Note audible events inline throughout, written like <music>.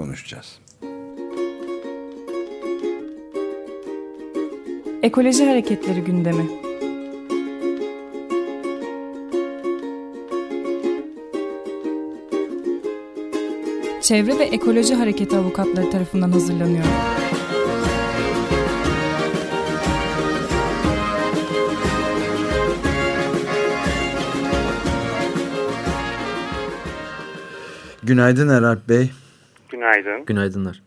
konuşacağız. Ekoloji Hareketleri gündemi. Çevre ve Ekoloji Hareketi avukatları tarafından hazırlanıyor. Günaydın Eralp Bey. Günaydın. Günaydınlar.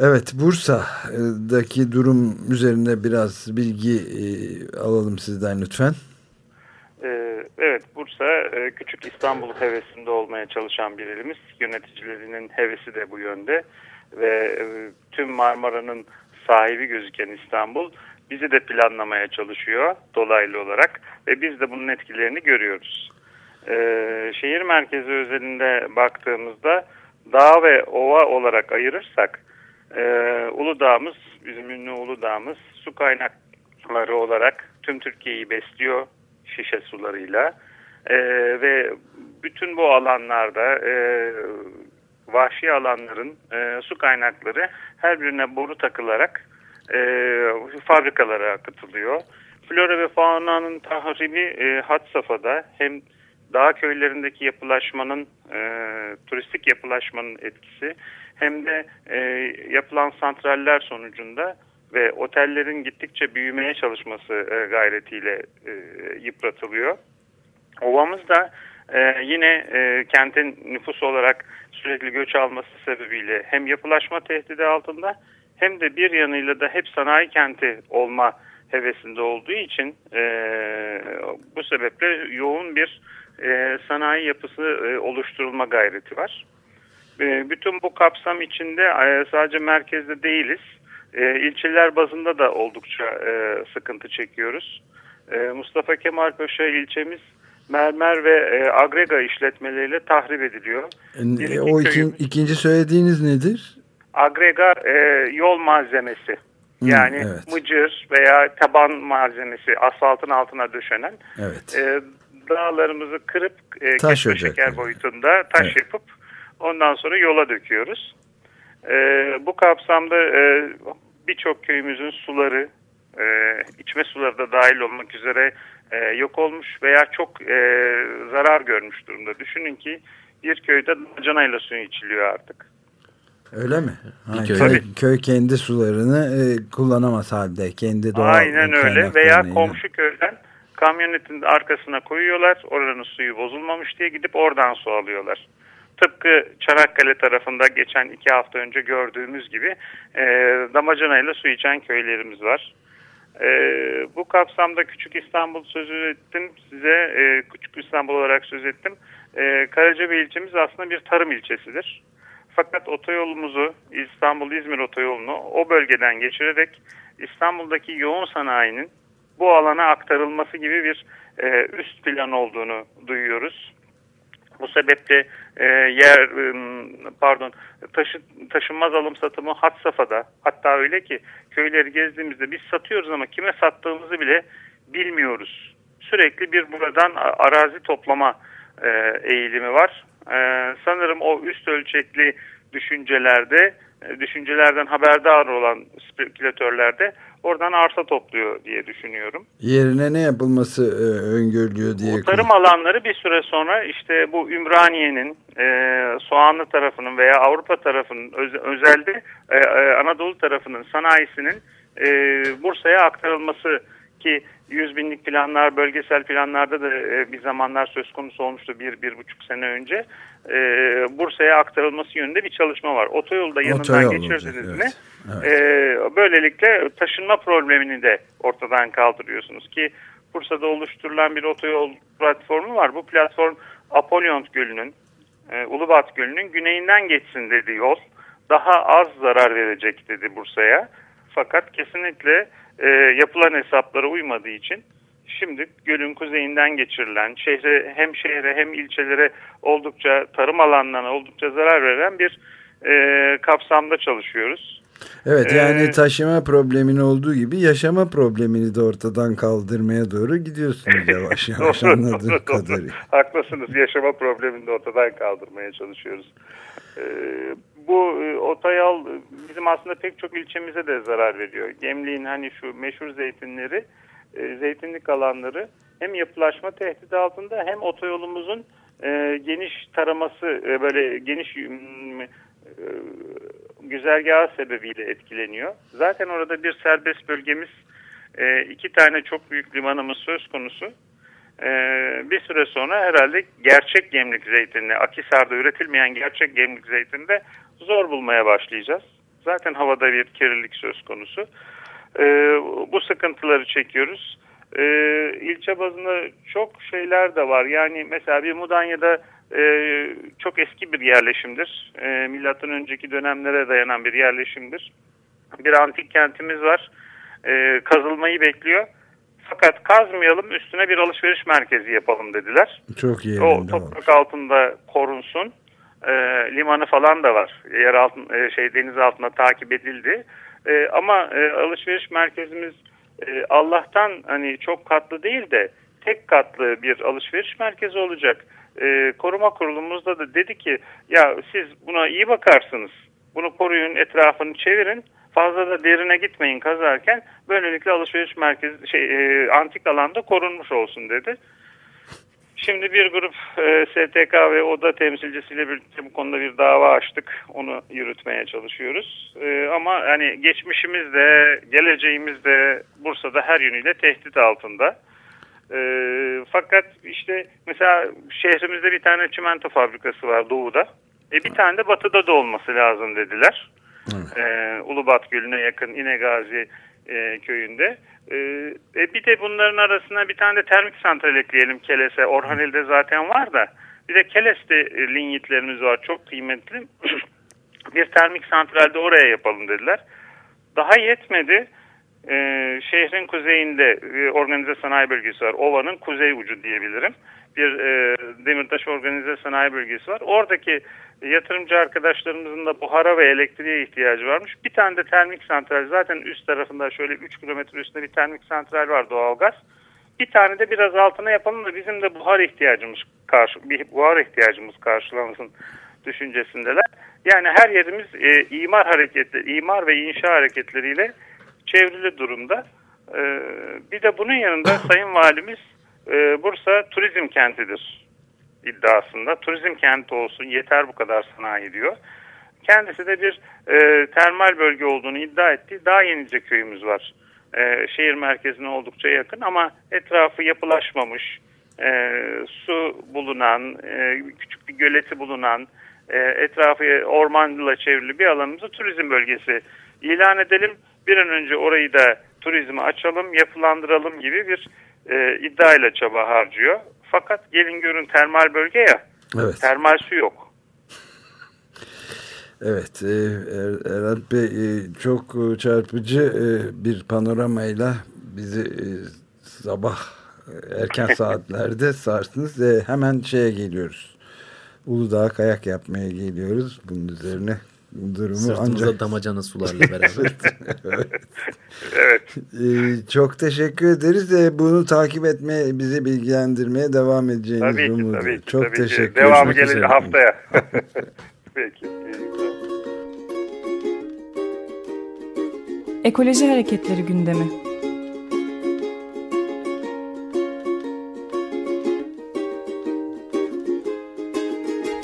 Evet Bursa'daki durum üzerinde biraz bilgi e, alalım sizden lütfen. Ee, evet Bursa e, küçük İstanbul hevesinde olmaya çalışan bir ilimiz. Yöneticilerinin hevesi de bu yönde. Ve e, tüm Marmara'nın sahibi gözüken İstanbul bizi de planlamaya çalışıyor dolaylı olarak. Ve biz de bunun etkilerini görüyoruz. Ee, şehir merkezi özelinde baktığımızda dağ ve ova olarak ayırırsak e, Uludağ'ımız, bizim ünlü Uludağ'ımız su kaynakları olarak tüm Türkiye'yi besliyor şişe sularıyla. E, ve bütün bu alanlarda e, vahşi alanların e, su kaynakları her birine boru takılarak e, fabrikalara akıtılıyor. Flora ve faunanın tahribi e, had safhada hem dağ köylerindeki yapılaşmanın, e, turistik yapılaşmanın etkisi hem de e, yapılan santraller sonucunda ve otellerin gittikçe büyümeye çalışması e, gayretiyle e, yıpratılıyor. Ovamız da e, yine e, kentin nüfus olarak sürekli göç alması sebebiyle hem yapılaşma tehdidi altında hem de bir yanıyla da hep sanayi kenti olma hevesinde olduğu için e, bu sebeple yoğun bir e, sanayi yapısı e, oluşturulma gayreti var. E, bütün bu kapsam içinde e, sadece merkezde değiliz. E, ilçeler bazında da oldukça e, sıkıntı çekiyoruz. E, Mustafa Kemal Paşa ilçemiz mermer ve e, agrega işletmeleriyle tahrip ediliyor. E, o ikin, ikinci söylediğiniz nedir? Agrega e, yol malzemesi. Yani evet. mıcır veya taban malzemesi asfaltın altına döşenen. Evet. E, dağlarımızı kırıp e, taş şeker boyutunda taş evet. yapıp ondan sonra yola döküyoruz. E, bu kapsamda e, birçok köyümüzün suları, e, içme suları da dahil olmak üzere e, yok olmuş veya çok e, zarar görmüş durumda. Düşünün ki bir köyde canayla suyu içiliyor artık. Öyle mi? Ha, köy, köy kendi sularını e, kullanamaz halde. Kendi doğal Aynen öyle veya komşu köyden kamyonetin arkasına koyuyorlar. Oranın suyu bozulmamış diye gidip oradan su alıyorlar. Tıpkı Çanakkale tarafında geçen iki hafta önce gördüğümüz gibi e, damacanayla su içen köylerimiz var. E, bu kapsamda Küçük İstanbul sözü ettim size. E, Küçük İstanbul olarak söz ettim. E, Karacabey ilçemiz aslında bir tarım ilçesidir. Fakat otoyolumuzu İstanbul-İzmir otoyolunu o bölgeden geçirerek İstanbul'daki yoğun sanayinin bu alana aktarılması gibi bir e, üst plan olduğunu duyuyoruz. Bu sebeple e, yer pardon taşı, taşınmaz alım satımı hat safhada hatta öyle ki köyleri gezdiğimizde biz satıyoruz ama kime sattığımızı bile bilmiyoruz. Sürekli bir buradan arazi toplama e, eğilimi var. E, sanırım o üst ölçekli düşüncelerde e, düşüncelerden haberdar olan spekülatörlerde oradan arsa topluyor diye düşünüyorum. Yerine ne yapılması e, öngörülüyor diye. Bu tarım alanları bir süre sonra işte bu Ümraniye'nin, e, Soğanlı tarafının veya Avrupa tarafının öz, özelde e, Anadolu tarafının sanayisinin e, Bursa'ya aktarılması ki 100 binlik planlar, bölgesel planlarda da e, bir zamanlar söz konusu olmuştu bir, bir buçuk sene önce. E, Bursa'ya aktarılması yönünde bir çalışma var. Otoyolu da yanından Otoyol geçirdiniz evet. mi? Evet. E, böylelikle taşınma problemini de ortadan kaldırıyorsunuz ki Bursa'da oluşturulan bir otoyol platformu var. Bu platform Apollont Gölü'nün, Ulubat Gölü'nün güneyinden geçsin dedi yol. Daha az zarar verecek dedi Bursa'ya. Fakat kesinlikle e, yapılan hesaplara uymadığı için şimdi gölün kuzeyinden geçirilen şehre hem şehre hem ilçelere oldukça tarım alanlarına oldukça zarar veren bir e, kapsamda çalışıyoruz. Evet yani ee, taşıma probleminin olduğu gibi yaşama problemini de ortadan kaldırmaya doğru gidiyorsunuz <laughs> yavaş yavaş anladığım kadarıyla. Haklısınız yaşama problemini de ortadan kaldırmaya çalışıyoruz. Ee, bu e, otoyol bizim aslında pek çok ilçemize de zarar veriyor. Gemliğin hani şu meşhur zeytinleri, e, zeytinlik alanları hem yapılaşma tehdidi altında hem otoyolumuzun e, geniş taraması e, böyle geniş e, güzergahı sebebiyle etkileniyor. Zaten orada bir serbest bölgemiz, e, iki tane çok büyük limanımız söz konusu. E, bir süre sonra herhalde gerçek gemlik zeytinini, Akisar'da üretilmeyen gerçek gemlik zeytini de zor bulmaya başlayacağız. Zaten havada bir kirlilik söz konusu. E, bu sıkıntıları çekiyoruz. E, ilçe bazında çok şeyler de var. Yani mesela bir Mudanya'da e, çok eski bir yerleşimdir. E, milattan önceki dönemlere dayanan bir yerleşimdir. Bir antik kentimiz var. E, kazılmayı bekliyor. Fakat kazmayalım üstüne bir alışveriş merkezi yapalım dediler. Çok iyi. O toprak var. altında korunsun. E, limanı falan da var. Yer altın, e, şey deniz altında takip edildi. E, ama e, alışveriş merkezimiz e, Allah'tan hani çok katlı değil de tek katlı bir alışveriş merkezi olacak. E, koruma kurulumuzda da dedi ki ya siz buna iyi bakarsınız. Bunu koruyun, etrafını çevirin. Fazla da derine gitmeyin kazarken böylelikle alışveriş merkezi şey e, antik alanda korunmuş olsun dedi. Şimdi bir grup e, STK ve ODA temsilcisiyle birlikte bu konuda bir dava açtık. Onu yürütmeye çalışıyoruz. E, ama hani geçmişimiz de geleceğimiz de Bursa'da her yönüyle tehdit altında. E, fakat işte mesela şehrimizde bir tane çimento fabrikası var doğuda. E, bir tane de batıda da olması lazım dediler. E, Ulubat Gölü'ne yakın İnegazi e, köyünde. E, e, bir de bunların arasına bir tane de termik santral ekleyelim Keles'e. Orhaneli'de zaten var da. Bir de Keles'te e, linyitlerimiz var çok kıymetli. <clears throat> bir termik santralde oraya yapalım dediler. Daha yetmedi. E, şehrin kuzeyinde e, organize sanayi bölgesi var. Ova'nın kuzey ucu diyebilirim. Bir e, Demirtaş organize sanayi bölgesi var. Oradaki yatırımcı arkadaşlarımızın da buhara ve elektriğe ihtiyacı varmış. Bir tane de termik santral zaten üst tarafında şöyle 3 kilometre üstünde bir termik santral var doğalgaz. Bir tane de biraz altına yapalım da bizim de buhar ihtiyacımız karşı bir buhar ihtiyacımız karşılansın düşüncesindeler. Yani her yerimiz e, imar hareketleri, imar ve inşa hareketleriyle çevrili durumda. E, bir de bunun yanında <laughs> Sayın Valimiz e, Bursa turizm kentidir iddiasında. Turizm kenti olsun yeter bu kadar sanayi diyor. Kendisi de bir e, termal bölge olduğunu iddia etti. Daha Yenice köyümüz var. E, şehir merkezine oldukça yakın ama etrafı yapılaşmamış, e, su bulunan, e, küçük bir göleti bulunan, e, etrafı ormanla çevrili bir alanımızı turizm bölgesi ilan edelim. Bir an önce orayı da turizmi açalım, yapılandıralım gibi bir e, iddiayla çaba harcıyor. Fakat gelin görün termal bölge ya. Evet. Termal su yok. Evet, e, er, Erhat Bey e, çok çarpıcı e, bir panoramayla bizi sabah erken <laughs> saatlerde sarsınız ve hemen şeye geliyoruz. Uludağ kayak yapmaya geliyoruz. Bunun üzerine durumu Sırtımıza ancak... damacana sularla beraber. <laughs> evet. evet. Ee, çok teşekkür ederiz. Ee, bunu takip etmeye, bizi bilgilendirmeye devam edeceğiniz tabii ki, tabii ki, Çok tabii teşekkür ederim. Devamı gelir haftaya. <laughs> Peki. Ekoloji Hareketleri gündemi.